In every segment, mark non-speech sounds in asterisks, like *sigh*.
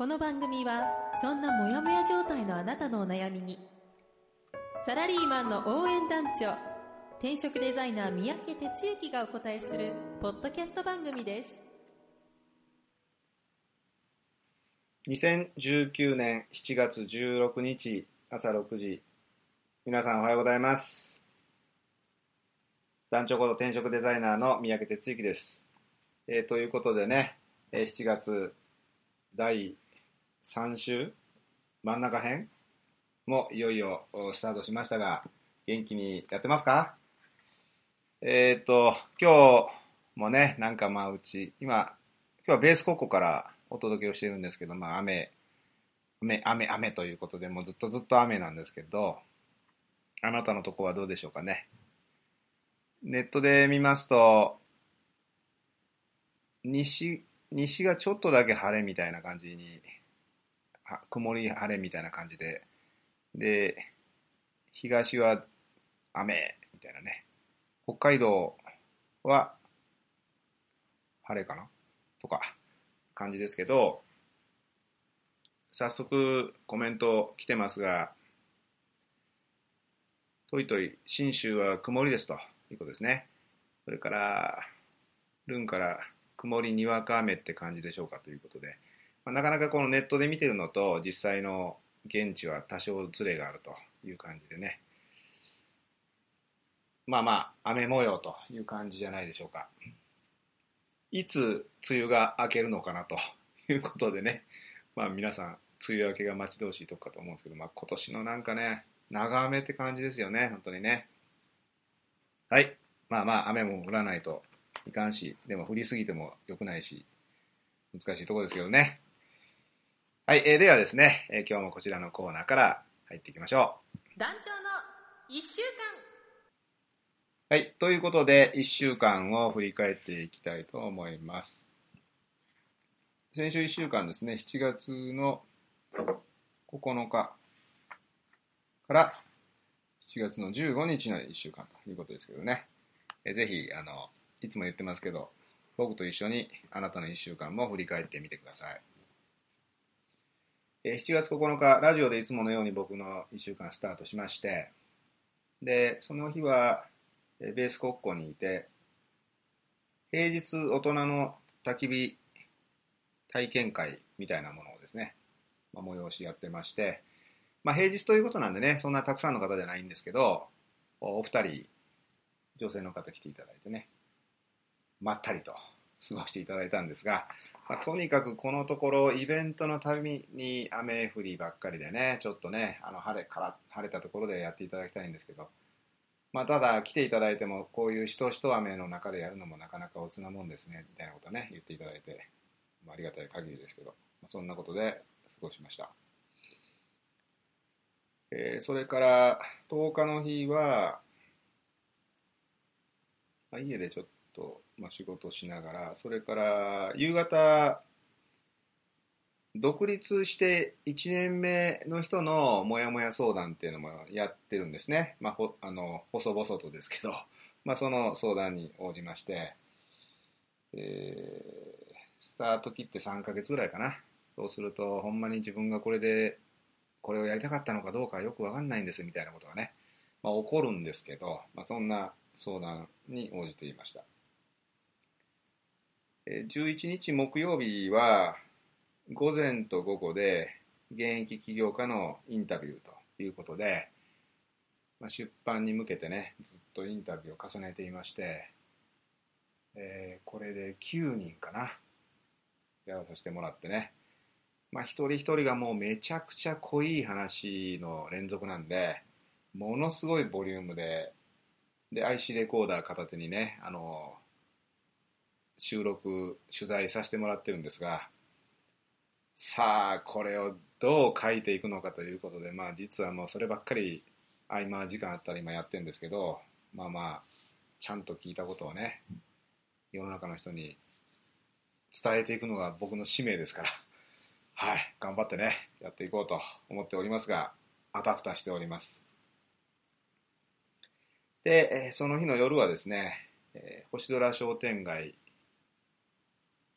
この番組はそんなモヤモヤ状態のあなたのお悩みにサラリーマンの応援団長転職デザイナー三宅哲之がお答えするポッドキャスト番組です。2019年7月16日朝6時皆さんおはようございます。団長こと転職デザイナーの三宅哲之です、えーということでねえー7月第3週真ん中編もいよいよスタートしましたが元気にやってますか？えっ、と今日もねなんかまあうち今今日はベースココからお届けをしてるんですけど、まあ、雨、雨、雨、雨ということで、もうずっとずっと雨なんですけど、あなたのとこはどうでしょうかね？ネットで見ますと、西、西がちょっとだけ晴れみたいな感じに、曇り晴れみたいな感じで、で、東は雨みたいなね。北海道は晴れかな？とか。感じですけど、早速コメント来てますが、といとい、信州は曇りですということですね。それから、ルンから曇りにわか雨って感じでしょうか？ということで、まあ、なかなかこのネットで見てるのと実際の現地は多少ずれがあるという感じでね。まあまあ、雨模様という感じじゃないでしょうか。いつ梅雨が明けるのかなということでね、まあ皆さん、梅雨明けが待ち遠しいとこかと思うんですけど、まあ今年のなんかね、長雨って感じですよね、本当にね。はい。まあまあ、雨も降らないといかんし、でも降りすぎても良くないし、難しいところですけどね。はい。えー、ではですね、えー、今日もこちらのコーナーから入っていきましょう。団長の1週間はい。ということで、1週間を振り返っていきたいと思います。先週1週間ですね、7月の9日から7月の15日の1週間ということですけどね。えぜひ、あの、いつも言ってますけど、僕と一緒にあなたの1週間も振り返ってみてください。え7月9日、ラジオでいつものように僕の1週間スタートしまして、で、その日は、えベース国庫にいて、平日大人の焚き火体験会みたいなものをですね、まあ、催しやってまして、まあ、平日ということなんでね、そんなたくさんの方じゃないんですけど、お二人、女性の方来ていただいてね、まったりと。過ごしていただいたんですが、まあ、とにかくこのところイベントのたびに雨降りばっかりでね、ちょっとね、あの晴れから晴れたところでやっていただきたいんですけど、まあ、ただ来ていただいてもこういうしとしと雨の中でやるのもなかなかおつなもんですねみたいなことね言っていただいて、まあ、ありがたい限りですけど、まあ、そんなことで過ごしました、えー、それから10日の日は、まあ、家でちょっと、まあ、仕事しながらそれから夕方独立して1年目の人のモヤモヤ相談っていうのもやってるんですね。まあ、ほあの細々とですけど、まあ、その相談に応じまして、えー、スタート切って3ヶ月ぐらいかな。そうすると、ほんまに自分がこれで、これをやりたかったのかどうかよくわかんないんですみたいなことがね、まあ、起こるんですけど、まあ、そんな相談に応じていました。11日木曜日は、午前と午後で現役起業家のインタビューということで、まあ、出版に向けてねずっとインタビューを重ねていまして、えー、これで9人かなやらさせてもらってね、まあ、一人一人がもうめちゃくちゃ濃い話の連続なんでものすごいボリュームでで IC レコーダー片手にねあの収録取材させてもらってるんですがさあ、これをどう書いていくのかということで、まあ実はもうそればっかり合間時間あったら今やってるんですけど、まあまあ、ちゃんと聞いたことをね、世の中の人に伝えていくのが僕の使命ですから、はい、頑張ってね、やっていこうと思っておりますが、あたふたしております。で、その日の夜はですね、えー、星空商店街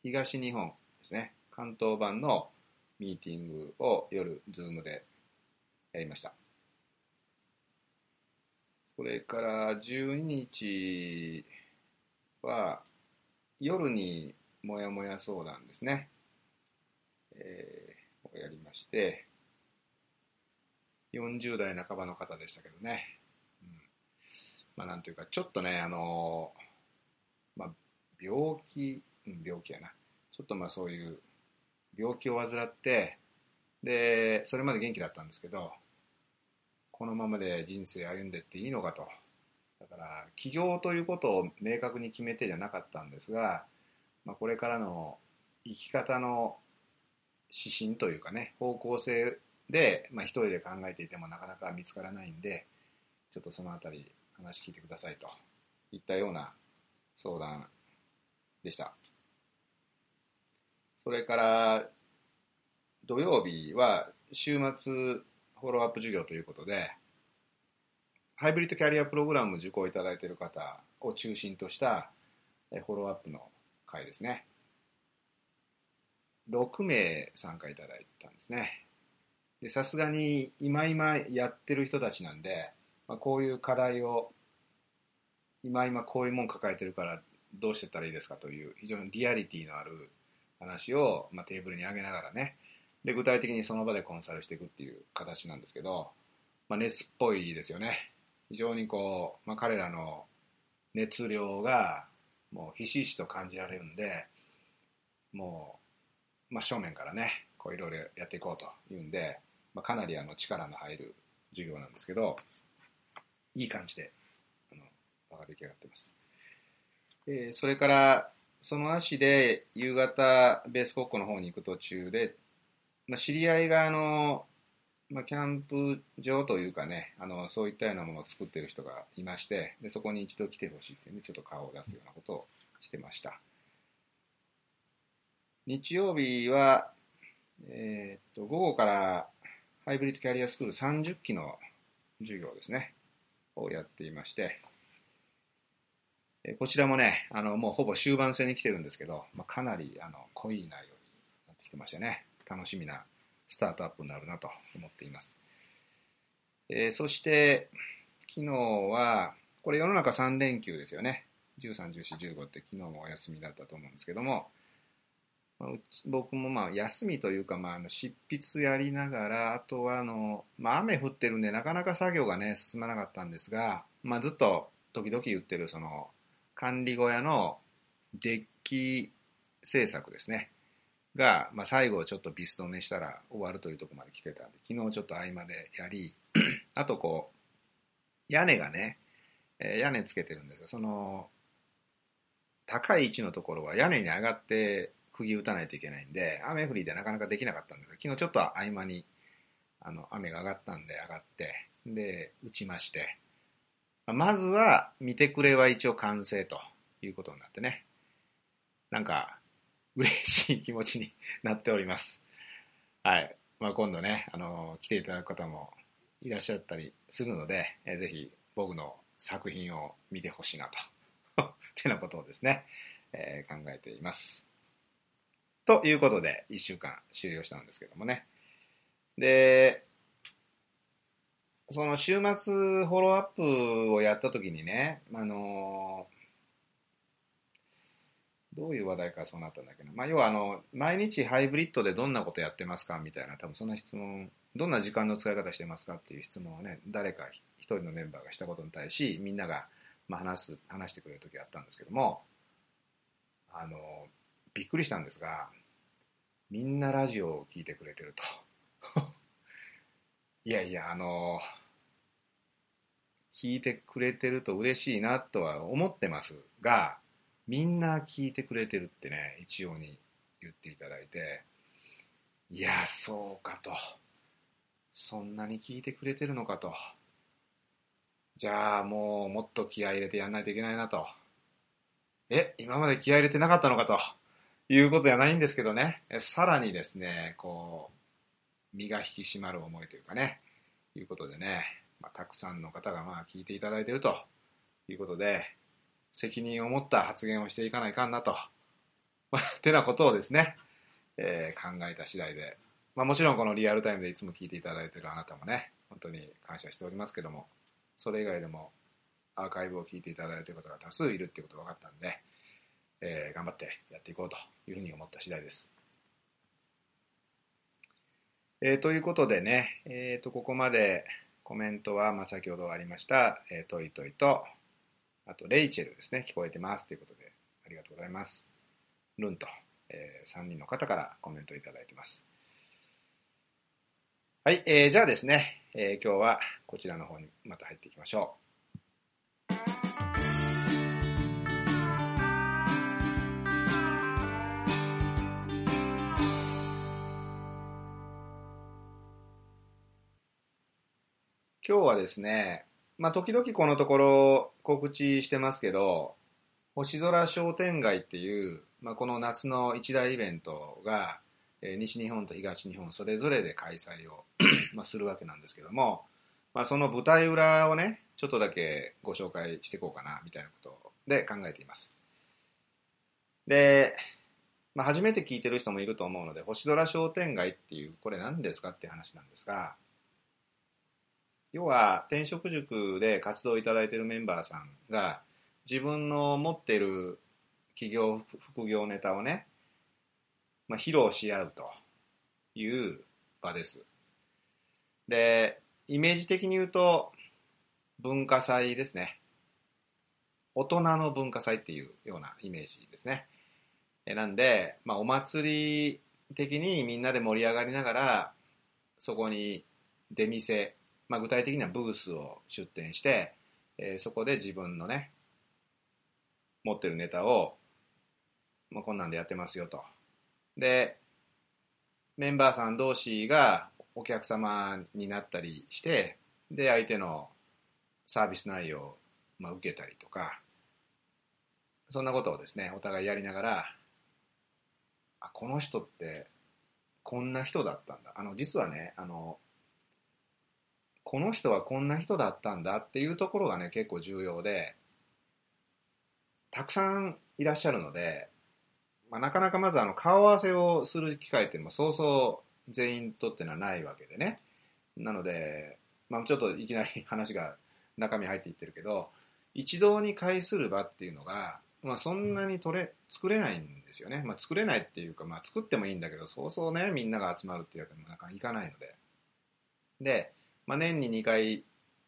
東日本ですね、関東版のミーティングを夜、ズームでやりました。それから12日は夜にもやもや相談ですね、えー、をやりまして、40代半ばの方でしたけどね、うん、まあなんというか、ちょっとね、あのまあ、病気、うん、病気やな。ちょっとまあそういう病気を患って、で、それまで元気だったんですけど、このままで人生歩んでっていいのかと。だから、起業ということを明確に決めてじゃなかったんですが、まあ、これからの生き方の指針というかね、方向性で、まあ、一人で考えていてもなかなか見つからないんで、ちょっとそのあたり話聞いてくださいといったような相談でした。それから土曜日は週末フォローアップ授業ということで、ハイブリッドキャリアプログラムを受講いただいている方を中心としたフォローアップの会ですね。6名参加いただいたんですね。さすがに今今やってる人たちなんで、まあ、こういう課題を今今こういうもん抱えてるからどうしてったらいいですかという非常にリアリティのある話を、まあ、テーブルに上げながらねで具体的にその場でコンサルしていくっていう形なんですけど、まあ、熱っぽいですよね非常にこう、まあ、彼らの熱量がもうひしひしと感じられるんでもう、まあ、正面からねこういろいろやっていこうというんで、まあ、かなりあの力の入る授業なんですけどいい感じであの場が出来上がってます。えー、それから、その足で夕方、ベース国庫の方に行く途中で、まあ、知り合いがあの、まあ、キャンプ場というかね、あの、そういったようなものを作ってる人がいまして、でそこに一度来てほしいっていうね、ちょっと顔を出すようなことをしてました。日曜日は、えー、っと、午後からハイブリッドキャリアスクール30期の授業ですね、をやっていまして、こちらもね、あの、もうほぼ終盤戦に来てるんですけど、まあ、かなりあの濃い内容になってきてましてね、楽しみなスタートアップになるなと思っています。えー、そして、昨日は、これ世の中3連休ですよね。13、14、15って昨日もお休みだったと思うんですけども、まあ、僕もまあ休みというか、まあ、あの執筆やりながら、あとはあの、まあ、雨降ってるんでなかなか作業がね、進まなかったんですが、まあ、ずっと時々言ってるその管理小屋のデッキ制作ですね。が、まあ、最後ちょっとビス止めしたら終わるというところまで来てたんで、昨日ちょっと合間でやり、*clears throat* あとこう、屋根がね、えー、屋根つけてるんですよ。その、高い位置のところは屋根に上がって釘打たないといけないんで、雨降りでなかなかできなかったんですが、昨日ちょっと合間に、あの、雨が上がったんで上がって、で、打ちまして、まずは、見てくれは一応完成ということになってね。なんか、嬉しい気持ちになっております。はい。まあ、今度ね、あの、来ていただく方もいらっしゃったりするので、えー、ぜひ僕の作品を見てほしいなと。*laughs* ってなことをですね、えー、考えています。ということで、1週間終了したんですけどもね。で、その週末フォローアップをやった時にね、あのどういう話題かそうなったんだけど、まあ、要はあの、毎日ハイブリッドでどんなことやってますかみたいな、多分そんな質問、どんな時間の使い方してますかっていう質問をね、誰か一人のメンバーがしたことに対し、みんなが、まあ、話す、話してくれる時があったんですけども、あの、びっくりしたんですが、みんなラジオを聞いてくれてると。*laughs* いやいや、あの、聞いてくれてると嬉しいなとは思ってますが、みんな聞いてくれてるってね、一応に言っていただいて、いや、そうかと。そんなに聞いてくれてるのかと。じゃあもうもっと気合入れてやんないといけないなと。え、今まで気合入れてなかったのかということじゃないんですけどね。さらにですね、こう、身が引き締まる思いというかね、いうことでね、まあ、たくさんの方がまあ聞いていただいているということで、責任を持った発言をしていかないかんなと。*laughs* まあてなことをですね、えー、考えた次第で、まあもちろんこのリアルタイムでいつも聞いていただいているあなたもね、本当に感謝しておりますけども、それ以外でもアーカイブを聞いていただいている方が多数いるっていうことが分かったんで、えー、頑張ってやっていこうというふうに思った次第です。えー、ということでね、えー、とここまでコメントは、まあ、先ほどありました、えー、トイトイと、あとレイチェルですね、聞こえてますということで、ありがとうございます。ルンと、えー、3人の方からコメントいただいてます。はい、えー、じゃあですね、えー、今日はこちらの方にまた入っていきましょう。今日はですね、まあ、時々このところ告知してますけど、星空商店街っていう、まあ、この夏の一大イベントが、え西日本と東日本それぞれで開催を *clears throat* まあするわけなんですけども、まあ、その舞台裏をね、ちょっとだけご紹介していこうかな、みたいなことで考えています。で、まあ、初めて聞いてる人もいると思うので、星空商店街っていう、これ何ですかって話なんですが、要は転職塾で活動いただいているメンバーさんが自分の持っている企業副業ネタをねまあ、披露し合うという場です。で、イメージ的に言うと、文化祭ですね。大人の文化祭っていうようなイメージですね。なんで、まあ、お祭り的にみんなで盛り上がりながら、そこに出店、まあ、具体的にはブースを出店して、えー、そこで自分のね、持ってるネタを、まあ、こんなんでやってますよと。で、メンバーさん同士がお客様になったりして、で、相手のサービス内容を、まあ、受けたりとか、そんなことをですね、お互いやりながら、あ、この人ってこんな人だったんだ。あの、実はね、あの、この人はこんな人だったんだっていうところがね、結構重要で、たくさんいらっしゃるので、まあ、なかなかまずあの顔合わせをする機会っていうのもそうそう全員とってのはないわけでね。なので、まあ、ちょっといきなり話が中身入っていってるけど、一堂に会する場っていうのが、まあ、そんなに取れ、作れないんですよね。まあ、作れないっていうか、まあ、作ってもいいんだけど、そうそうね、みんなが集まるっていうわけにもなかなかいかないので。で、まあ、年に2回、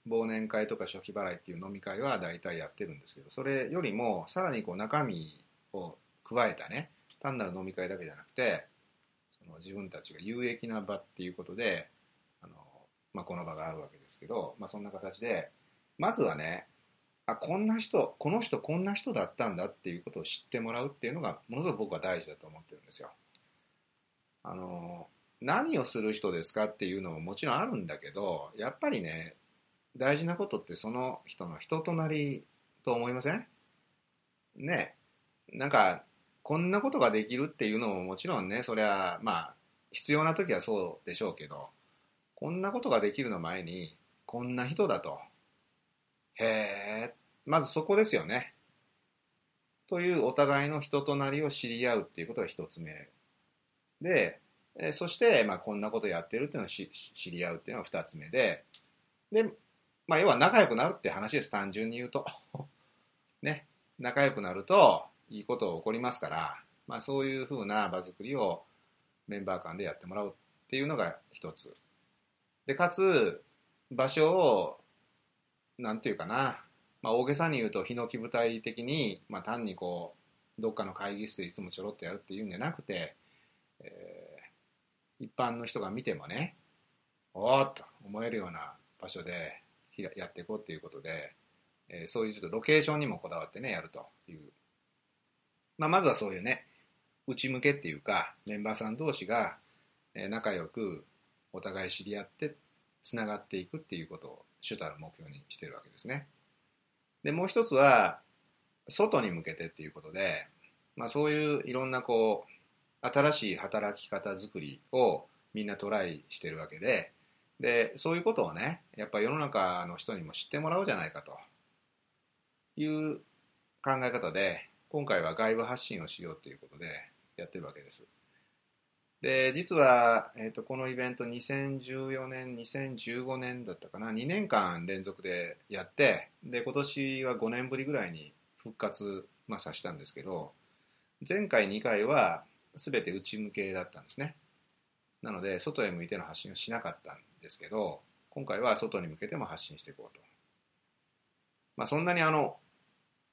忘年会とか初期払いっていう飲み会は大体やってるんですけど、それよりも、さらにこう中身を加えたね、単なる飲み会だけじゃなくてその自分たちが有益な場っていうことであの、まあ、この場があるわけですけど、まあ、そんな形でまずはねあこんな人この人こんな人だったんだっていうことを知ってもらうっていうのがものすごく僕は大事だと思ってるんですよ。あの何をする人ですかっていうのももちろんあるんだけどやっぱりね大事なことってその人の人となりと思いません？ねなんかこんなことができるっていうのももちろんね、そりゃ、まあ、必要な時はそうでしょうけど、こんなことができるの前に、こんな人だと。へえ、まずそこですよね。というお互いの人となりを知り合うっていうことが一つ目。で、えそして、まあ、こんなことやってるっていうのを知り合うっていうのが二つ目で、で、まあ、要は仲良くなるって話です、単純に言うと。*laughs* ね。仲良くなると、いいこと起こりますから、まあ、そういうふうな場作りをメンバー間でやってもらうっていうのが一つ。で、かつ、場所を、なんていうかな、まあ、大げさに言うと、ヒノキ舞台的に、まあ、単にこう、どっかの会議室でいつもちょろっとやるっていうんじゃなくて、えー、一般の人が見てもね、おーっと思えるような場所でやっていこうっていうことで、えー、そういうちょっとロケーションにもこだわってね、やるというまあ、まずはそういうね、内向けっていうか、メンバーさん同士が仲良くお互い知り合って、つながっていくっていうことを主たる目標にしてるわけですね。で、もう一つは、外に向けてっていうことで、まあそういういろんなこう、新しい働き方づくりをみんなトライしてるわけで、で、そういうことをね、やっぱ世の中の人にも知ってもらおうじゃないかという考え方で、今回は外部発信をしようということでやってるわけです。で、実は、えっ、ー、と、このイベント2014年、2015年だったかな、2年間連続でやって、で、今年は5年ぶりぐらいに復活、まあ、さしたんですけど、前回2回は全て内向けだったんですね。なので、外へ向いての発信をしなかったんですけど、今回は外に向けても発信していこうと。まあ、そんなにあの、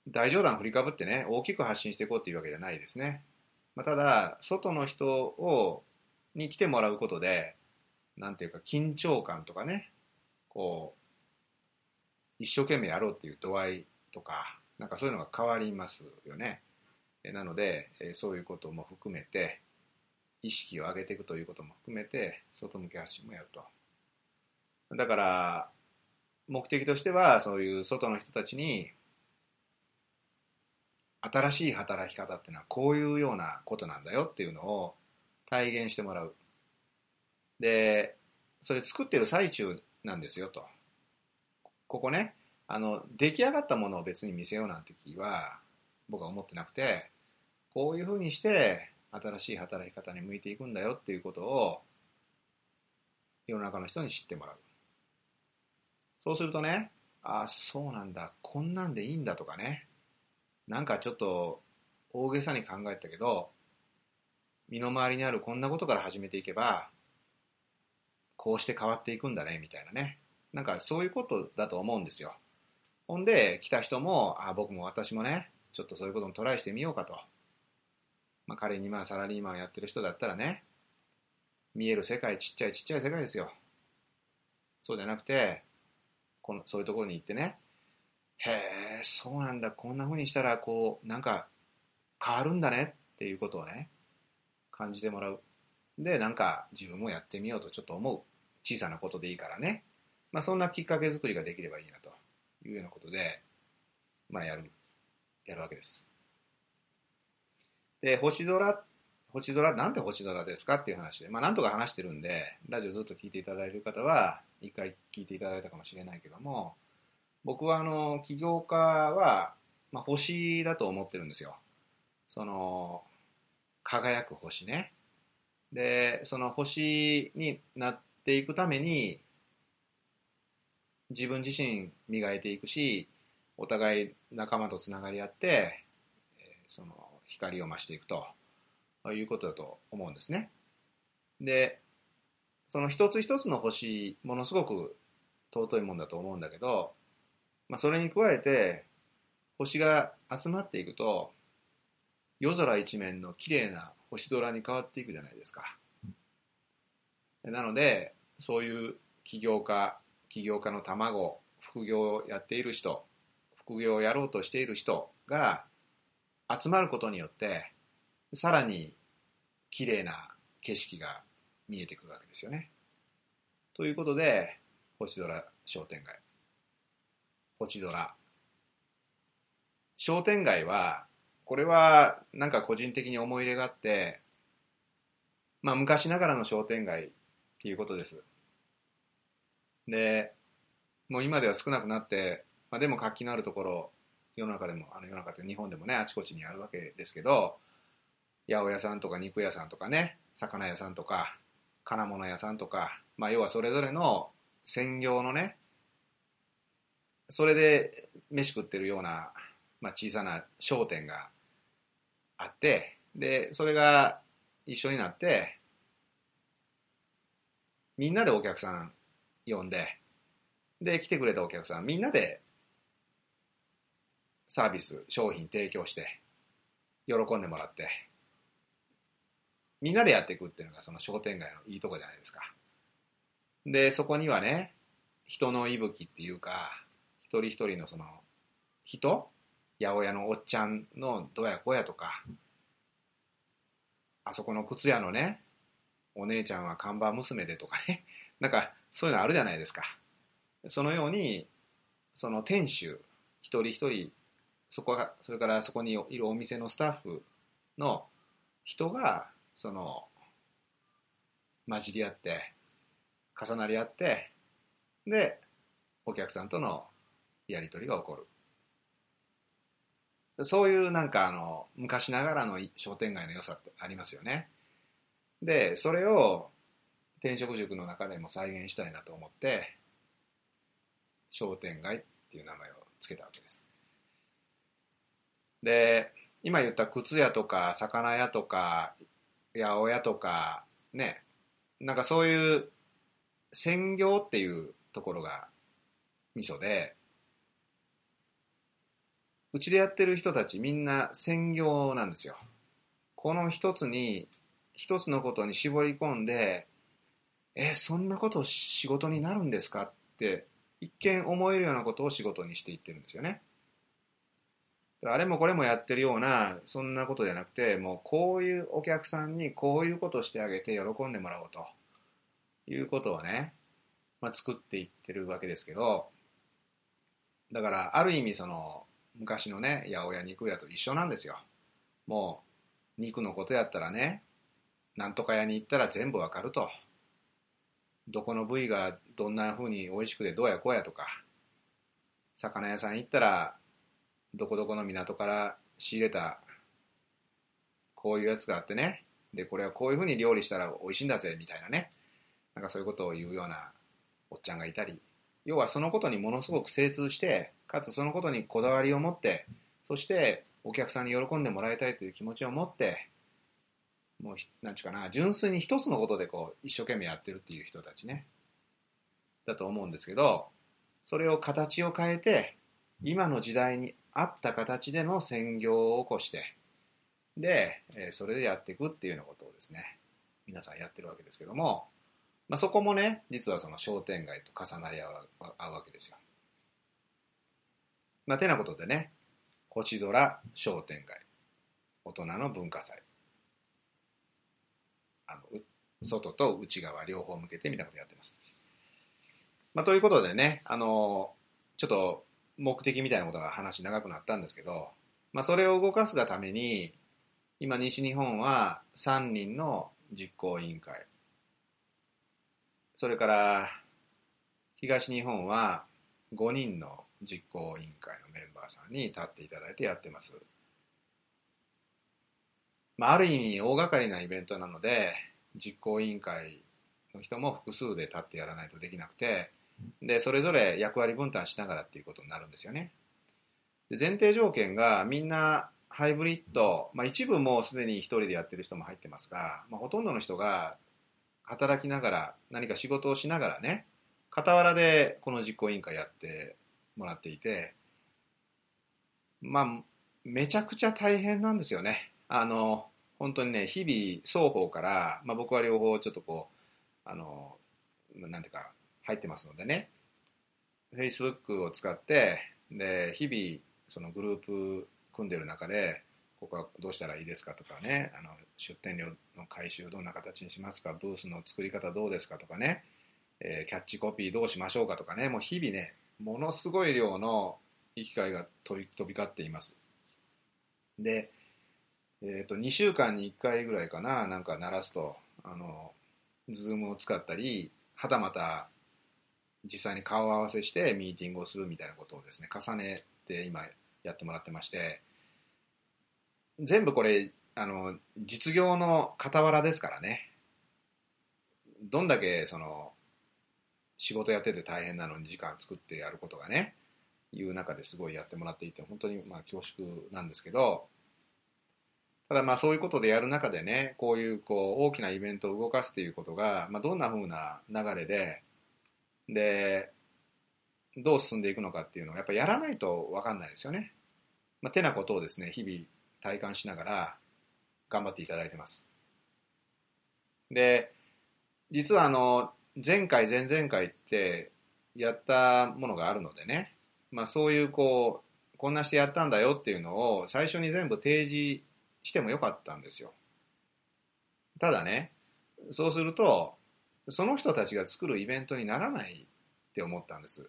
大冗談振りかぶってね、大きく発信していこうっていうわけじゃないですね。まあ、ただ、外の人を、に来てもらうことで、なんていうか緊張感とかね、こう、一生懸命やろうっていう度合いとか、なんかそういうのが変わりますよね。なので、そういうことも含めて、意識を上げていくということも含めて、外向け発信もやると。だから、目的としては、そういう外の人たちに、新しい働き方っていうのはこういうようなことなんだよっていうのを体現してもらう。で、それ作ってる最中なんですよと。ここね、あの、出来上がったものを別に見せようなんて気は僕は思ってなくて、こういうふうにして新しい働き方に向いていくんだよっていうことを世の中の人に知ってもらう。そうするとね、ああ、そうなんだ、こんなんでいいんだとかね、なんかちょっと大げさに考えたけど、身の回りにあるこんなことから始めていけば、こうして変わっていくんだね、みたいなね。なんかそういうことだと思うんですよ。ほんで、来た人も、あ、僕も私もね、ちょっとそういうこともトライしてみようかと。まあ仮にまあサラリーマンやってる人だったらね、見える世界、ちっちゃいちっちゃい世界ですよ。そうじゃなくて、このそういうところに行ってね、へえ、そうなんだ、こんな風にしたら、こう、なんか、変わるんだねっていうことをね、感じてもらう。で、なんか、自分もやってみようとちょっと思う。小さなことでいいからね。まあ、そんなきっかけ作りができればいいなというようなことで、まあ、やる、やるわけです。で、星空、星空、なんで星空ですかっていう話で、まあ、なんとか話してるんで、ラジオずっと聞いていただいてる方は、一回聞いていただいたかもしれないけども、僕はあの起業家は、まあ、星だと思ってるんですよ。その輝く星ね。でその星になっていくために自分自身磨いていくしお互い仲間とつながり合ってその光を増していくということだと思うんですね。でその一つ一つの星ものすごく尊いもんだと思うんだけどまあ、それに加えて、星が集まっていくと、夜空一面の綺麗な星空に変わっていくじゃないですか。なので、そういう起業家、起業家の卵、副業をやっている人、副業をやろうとしている人が集まることによって、さらに綺麗な景色が見えてくるわけですよね。ということで、星空商店街。星空。商店街は、これはなんか個人的に思い入れがあって、まあ昔ながらの商店街っていうことです。で、もう今では少なくなって、まあでも活気のあるところ、世の中でも、あの世の中って日本でもね、あちこちにあるわけですけど、八百屋さんとか肉屋さんとかね、魚屋さんとか、金物屋さんとか、まあ要はそれぞれの専業のね、それで飯食ってるような、まあ、小さな商店があって、で、それが一緒になって、みんなでお客さん呼んで、で、来てくれたお客さん、みんなでサービス、商品提供して、喜んでもらって、みんなでやっていくっていうのがその商店街のいいとこじゃないですか。で、そこにはね、人の息吹っていうか、一人一人のその人八百屋のおっちゃんのどやこやとかあそこの靴屋のねお姉ちゃんは看板娘でとかね *laughs* なんかそういうのあるじゃないですか。そのように、その店主、一人一人、そこが、それからそこにいるお店のスタッフの人が、その、混じり合って、重なり合って、で、お客さんとのやりとりが起こる。そういうなんかあの、昔ながらの商店街の良さってありますよね。で、それを転職塾の中でも再現したいなと思って、商店街っていう名前を付けたわけです。で、今言った靴屋とか魚屋とか八百屋とかね、なんかそういう専業っていうところがミソで、うちでやってる人たちみんな専業なんですよ。この一つに、一つのことに絞り込んで、え、そんなこと仕事になるんですかって一見思えるようなことを仕事にしていってるんですよね。あれもこれもやってるような、そんなことじゃなくて、もうこういうお客さんにこういうことしてあげて喜んでもらおうということをね、まあ、作っていってるわけですけど、だからある意味その昔のね、八百屋肉屋と一緒なんですよ。もう肉のことやったらね、なんとか屋に行ったら全部わかると。どこの部位がどんな風に美味しくてどうやこうやとか、魚屋さん行ったら、どこどこの港から仕入れた、こういうやつがあってね、で、これはこういう風に料理したら美味しいんだぜ、みたいなね。なんかそういうことを言うようなおっちゃんがいたり、要はそのことにものすごく精通して、かつそのことにこだわりを持って、そしてお客さんに喜んでもらいたいという気持ちを持って、もう、なんちゅうかな、純粋に一つのことでこう、一生懸命やってるっていう人たちね。だと思うんですけど、それを形を変えて、今の時代に合った形での専業を起こして、で、それでやっていくっていうようなことをですね、皆さんやってるわけですけども、まあ、そこもね、実はその商店街と重なり合うわけですよ。まあ、てなことでね、星空商店街、大人の文化祭、あの外と内側両方向けてみたいなことやってます。まあ、ということでね、あの、ちょっと目的みたいなことが話長くなったんですけど、まあ、それを動かすがために、今西日本は3人の実行委員会、それから東日本は5人の実行委員会のメンバーさんに立っていただいてやってます。まあ、ある意味大掛かりなイベントなので、実行委員会の人も複数で立ってやらないとできなくて、で、それぞれ役割分担しながらっていうことになるんですよね。で前提条件がみんなハイブリッド、まあ、一部もうすでに一人でやってる人も入ってますが、まあ、ほとんどの人が働きながら何か仕事をしながらね、傍らでこの実行委員会やってもらっていて、まあ、めちゃくちゃ大変なんですよね。あの、本当にね、日々双方から、まあ僕は両方ちょっとこう、あの、なんていうか、入ってますのでね、Facebook を使って、で、日々、そのグループ組んでる中で、ここはどうしたらいいですかとかね、あの、出店料の回収どんな形にしますか、ブースの作り方どうですかとかね、えー、キャッチコピーどうしましょうかとかね、もう日々ね、ものすごい量の行き交いが飛び飛び交っています。で、えっ、ー、と、2週間に1回ぐらいかな、なんか鳴らすと、あの、ズームを使ったり、はたまた実際に顔合わせしてミーティングをするみたいなことをですね、重ねて今やってもらってまして、全部これ、あの、実業の傍らですからね、どんだけその、仕事やってて大変なのに時間作ってやることがね、いう中ですごいやってもらっていて、本当にまあ恐縮なんですけど、ただまあそういうことでやる中でね、こういうこう大きなイベントを動かすということが、まあどんな風な流れで、で、どう進んでいくのかっていうのをやっぱやらないとわかんないですよね。まあ、てなことをですね、日々体感しながら頑張っていただいてます。で、実はあの、前回、前々回ってやったものがあるのでね、まあそういうこう、こんなしてやったんだよっていうのを最初に全部提示してもよかったんですよ。ただね、そうすると、その人たちが作るイベントにならないって思ったんです。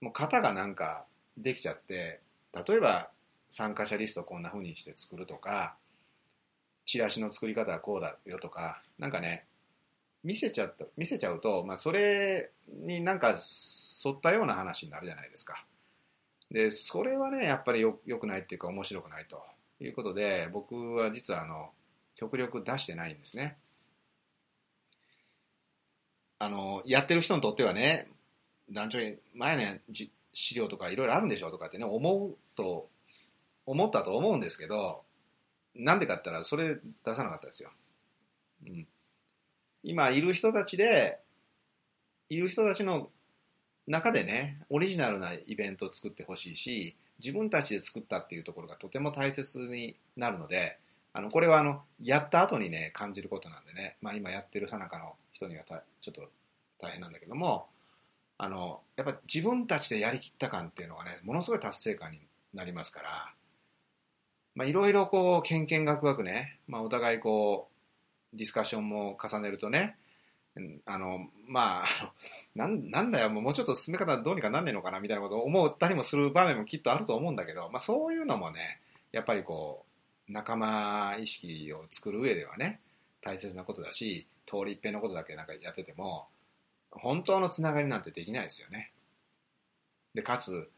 もう型がなんかできちゃって、例えば参加者リストこんな風にして作るとか、チラシの作り方はこうだよとか、なんかね、見せちゃった、見せちゃうと、まあそれになんか沿ったような話になるじゃないですか。で、それはね、やっぱりよ良くないっていうか面白くないということで、僕は実はあの、極力出してないんですね。あの、やってる人にとってはね、団長に前の資料とかいろいろあるんでしょうとかってね、思うと、思ったと思うんですけど、なんでかって言ったらそれ出さなかったですよ。うん。今いる人たちで、いる人たちの中でね、オリジナルなイベントを作ってほしいし、自分たちで作ったっていうところがとても大切になるので、あの、これはあの、やった後にね、感じることなんでね、まあ今やってるさなかの人にはたちょっと大変なんだけども、あの、やっぱ自分たちでやりきった感っていうのがね、ものすごい達成感になりますから、まあいろいろこう、けんけんがくがくね、まあお互いこう、ディスカッションも重ねるとね、あの、まあ、*laughs* なんなんだよ、もうちょっと進め方どうにかなんねえのかなみたいなことを思ったりもする場面もきっとあると思うんだけど、まあそういうのもね、やっぱりこう、仲間意識を作る上ではね、大切なことだし、通り一遍のことだけなんかやってても、本当のつながりなんてできないですよね。で、かつ、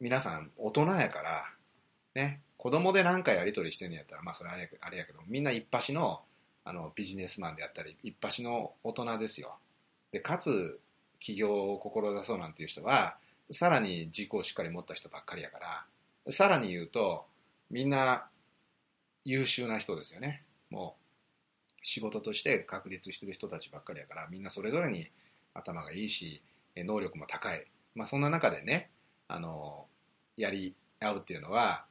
皆さん大人やから、ね、子供で何かやり取りしてんやったら、まあそれあれやあれやけど、みんな一発のあのビジネスマンであったり、一発の大人ですよ。で、かつ、起業を志そうなんていう人は、さらに軸をしっかり持った人ばっかりやから、さらに言うと、みんな優秀な人ですよね。もう、仕事として確立してる人たちばっかりやから、みんなそれぞれに頭がいいし、能力も高い。まあそんな中でね、あの、やり合うっていうのは、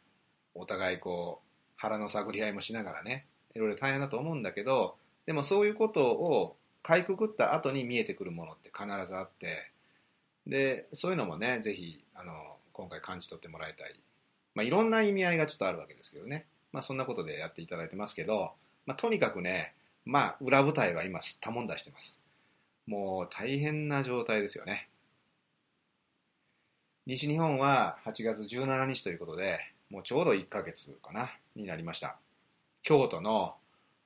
お互いこう、腹の探り合いもしながらね、いろいろ大変だと思うんだけど、でもそういうことをかいくぐった後に見えてくるものって必ずあって、で、そういうのもね、ぜひ、あの、今回感じ取ってもらいたい。まあいろんな意味合いがちょっとあるわけですけどね。まあそんなことでやっていただいてますけど、まあとにかくね、まあ裏舞台は今すったもんだしてます。もう大変な状態ですよね。西日本は8月17日ということで、もうちょうど1ヶ月かな、になりました。京都の、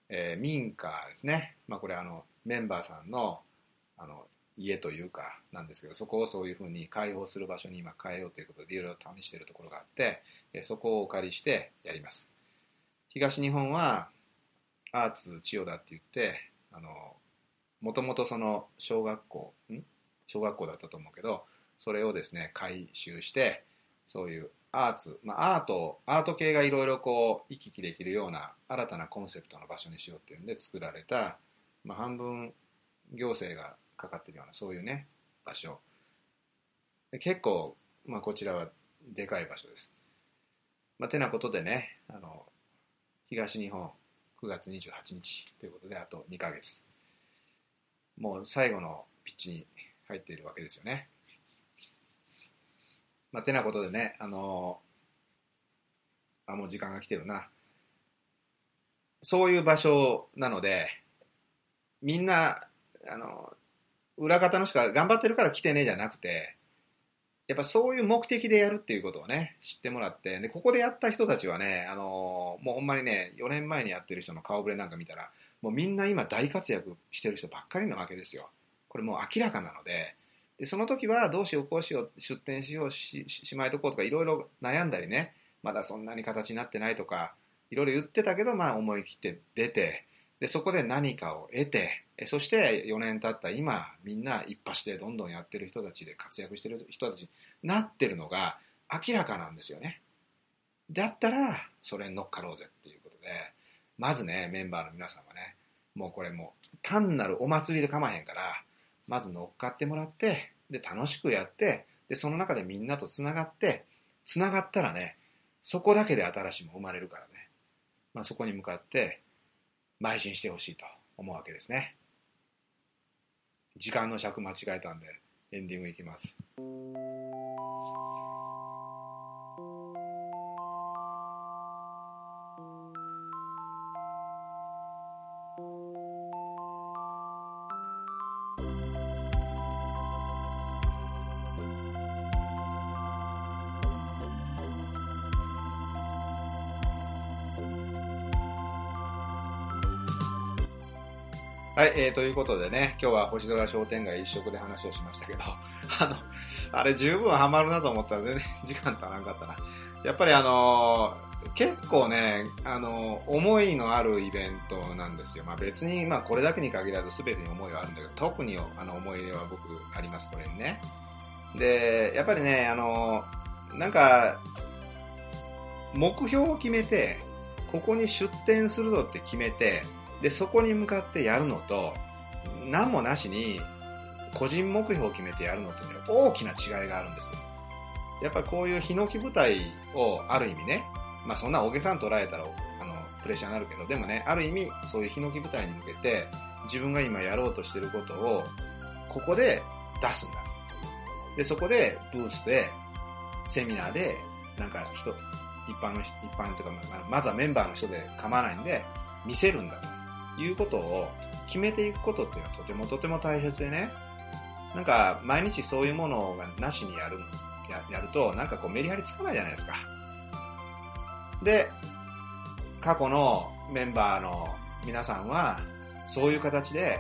えー民家ですね。まあこれあの、メンバーさんの、あの、家というかなんですけど、そこをそういうふうに開放する場所に今変えようということでいろいろ試しているところがあって、えーそこをお借りしてやります。東日本は、アーツ千代田って言って、あの、もともとその小学校、ん？小学校だったと思うけど、それをですね、改修して、そういうアーツ、まあアート、アート系がいろいろこう行き来できるような新たなコンセプトの場所にしようっていうんで作られた、まあ半分行政がかかってるようなそういうね、場所。で結構、まあこちらはでかい場所です。まあてなことでね、あの、東日本9月28日ということで、あと2ヶ月。もう最後のピッチに入っているわけですよね。まあ、てなことでね、あのあ、もう時間が来てるな。そういう場所なので、みんな、あの、裏方の人が頑張ってるから来てねじゃなくて、やっぱそういう目的でやるっていうことをね、知ってもらって、で、ここでやった人たちはね、あのもうほんまにね、4年前にやってる人の顔ぶれなんか見たら、もうみんな今大活躍してる人ばっかりなわけですよ。これもう明らかなので、でその時はどうしようこうしよう出店しようししまいとこうとかいろいろ悩んだりねまだそんなに形になってないとかいろいろ言ってたけどまあ思い切って出てでそこで何かを得てそして4年経った今みんな一発でどんどんやってる人たちで活躍してる人たちになってるのが明らかなんですよねだったらそれに乗っかろうぜっていうことでまずねメンバーの皆さんはねもうこれもう単なるお祭りで構わへんからまず乗っかってもらって、で、楽しくやって、で、その中でみんなと繋がって、繋がったらね、そこだけで新しいも生まれるからね。まあそこに向かって、邁進してほしいと思うわけですね。時間の尺間違えたんで、エンディングいきます。えー、ということでね、今日は星空商店街一色で話をしましたけど、*laughs* あの、あれ十分ハマるなと思ったら全然時間足らんかったな。やっぱりあのー結構ね、あのー思いのあるイベントなんですよ。まあ別に、まあこれだけに限らず全てに思いはあるんだけど、特にあの思い入れは僕あります、これにね。で、やっぱりね、あのーなんか、目標を決めて、ここに出店するのって決めて、で、そこに向かってやるのと、何もなしに、個人目標を決めてやるのとね、大きな違いがあるんです。やっぱりこういうヒノキ舞台をある意味ね、まあそんな大げさに捉えたら、あの、プレッシャーになるけど、でもね、ある意味、そういうヒノキ舞台に向けて、自分が今やろうとしてることを、ここで出すんだ。で、そこで、ブースで、セミナーで、なんか人、一般の人、一般というか、まあまずはメンバーの人で構わないんで、見せるんだということを決めていくことっていうのはとてもとても大切でね、なんか毎日そういうものがなしにやる、ややると、なんかこうメリハリつかないじゃないですか。で、過去のメンバーの皆さんは、そういう形で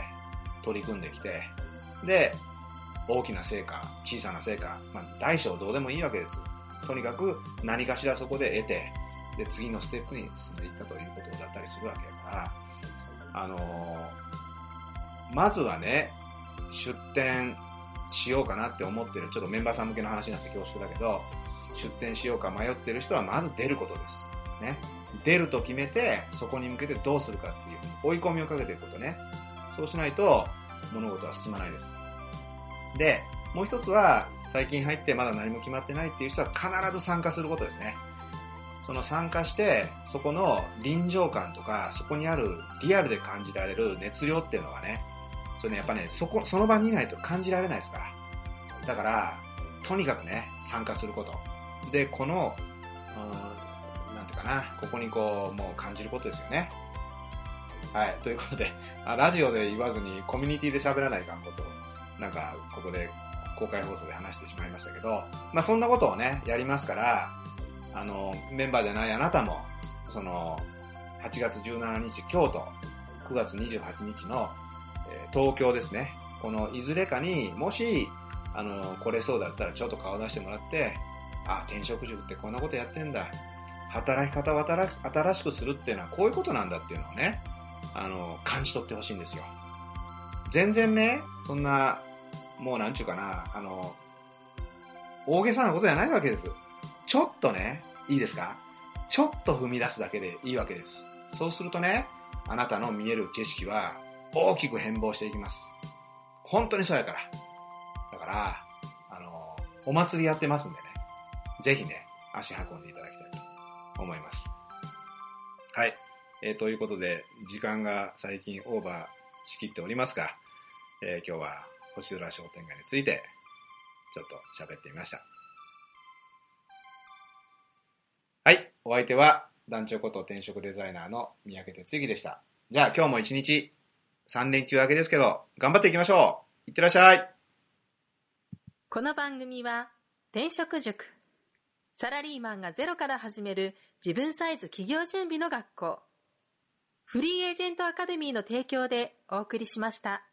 取り組んできて、で、大きな成果、小さな成果、まあ大小どうでもいいわけです。とにかく何かしらそこで得て、で、次のステップに進んでいったということだったりするわけだから、あのーまずはね、出店しようかなって思ってる、ちょっとメンバーさん向けの話になって恐縮だけど、出店しようか迷ってる人はまず出ることです。ね。出ると決めて、そこに向けてどうするかっていう、追い込みをかけていくことね。そうしないと、物事は進まないです。で、もう一つは、最近入ってまだ何も決まってないっていう人は必ず参加することですね。その参加して、そこの臨場感とか、そこにあるリアルで感じられる熱量っていうのがね、それね、やっぱね、そこ、その場にいないと感じられないですから。だから、とにかくね、参加すること。で、この、うんなんていうかな、ここにこう、もう感じることですよね。はい、ということで、あラジオで言わずにコミュニティで喋らないかんこと、なんか、ここで公開放送で話してしまいましたけど、まあそんなことをね、やりますから、あの、メンバーでないあなたも、その、8月17日京都、9月28日の、えー東京ですね。このいずれかにもし、あの、来れそうだったらちょっと顔出してもらって、あ、転職塾ってこんなことやってんだ。働き方を新しくするっていうのはこういうことなんだっていうのをね、あの、感じ取ってほしいんですよ。全然ね、そんな、もうなんちゅうかな、あの、大げさなことじゃないわけです。ちょっとね、いいですか？ちょっと踏み出すだけでいいわけです。そうするとね、あなたの見える景色は大きく変貌していきます。本当にそうやから。だから、あの、お祭りやってますんでね、ぜひね、足運んでいただきたいと思います。はい。えーということで、時間が最近オーバーしきっておりますが、えー今日は星空商店街について、ちょっと喋ってみました。お相手は、団長こと転職デザイナーの三宅哲之でした。じゃあ今日も一日、3連休明けですけど、頑張っていきましょういってらっしゃいこの番組は転職塾サラリーマンがゼロから始める自分サイズ企業準備の学校フリーエージェントアカデミーの提供でお送りしました。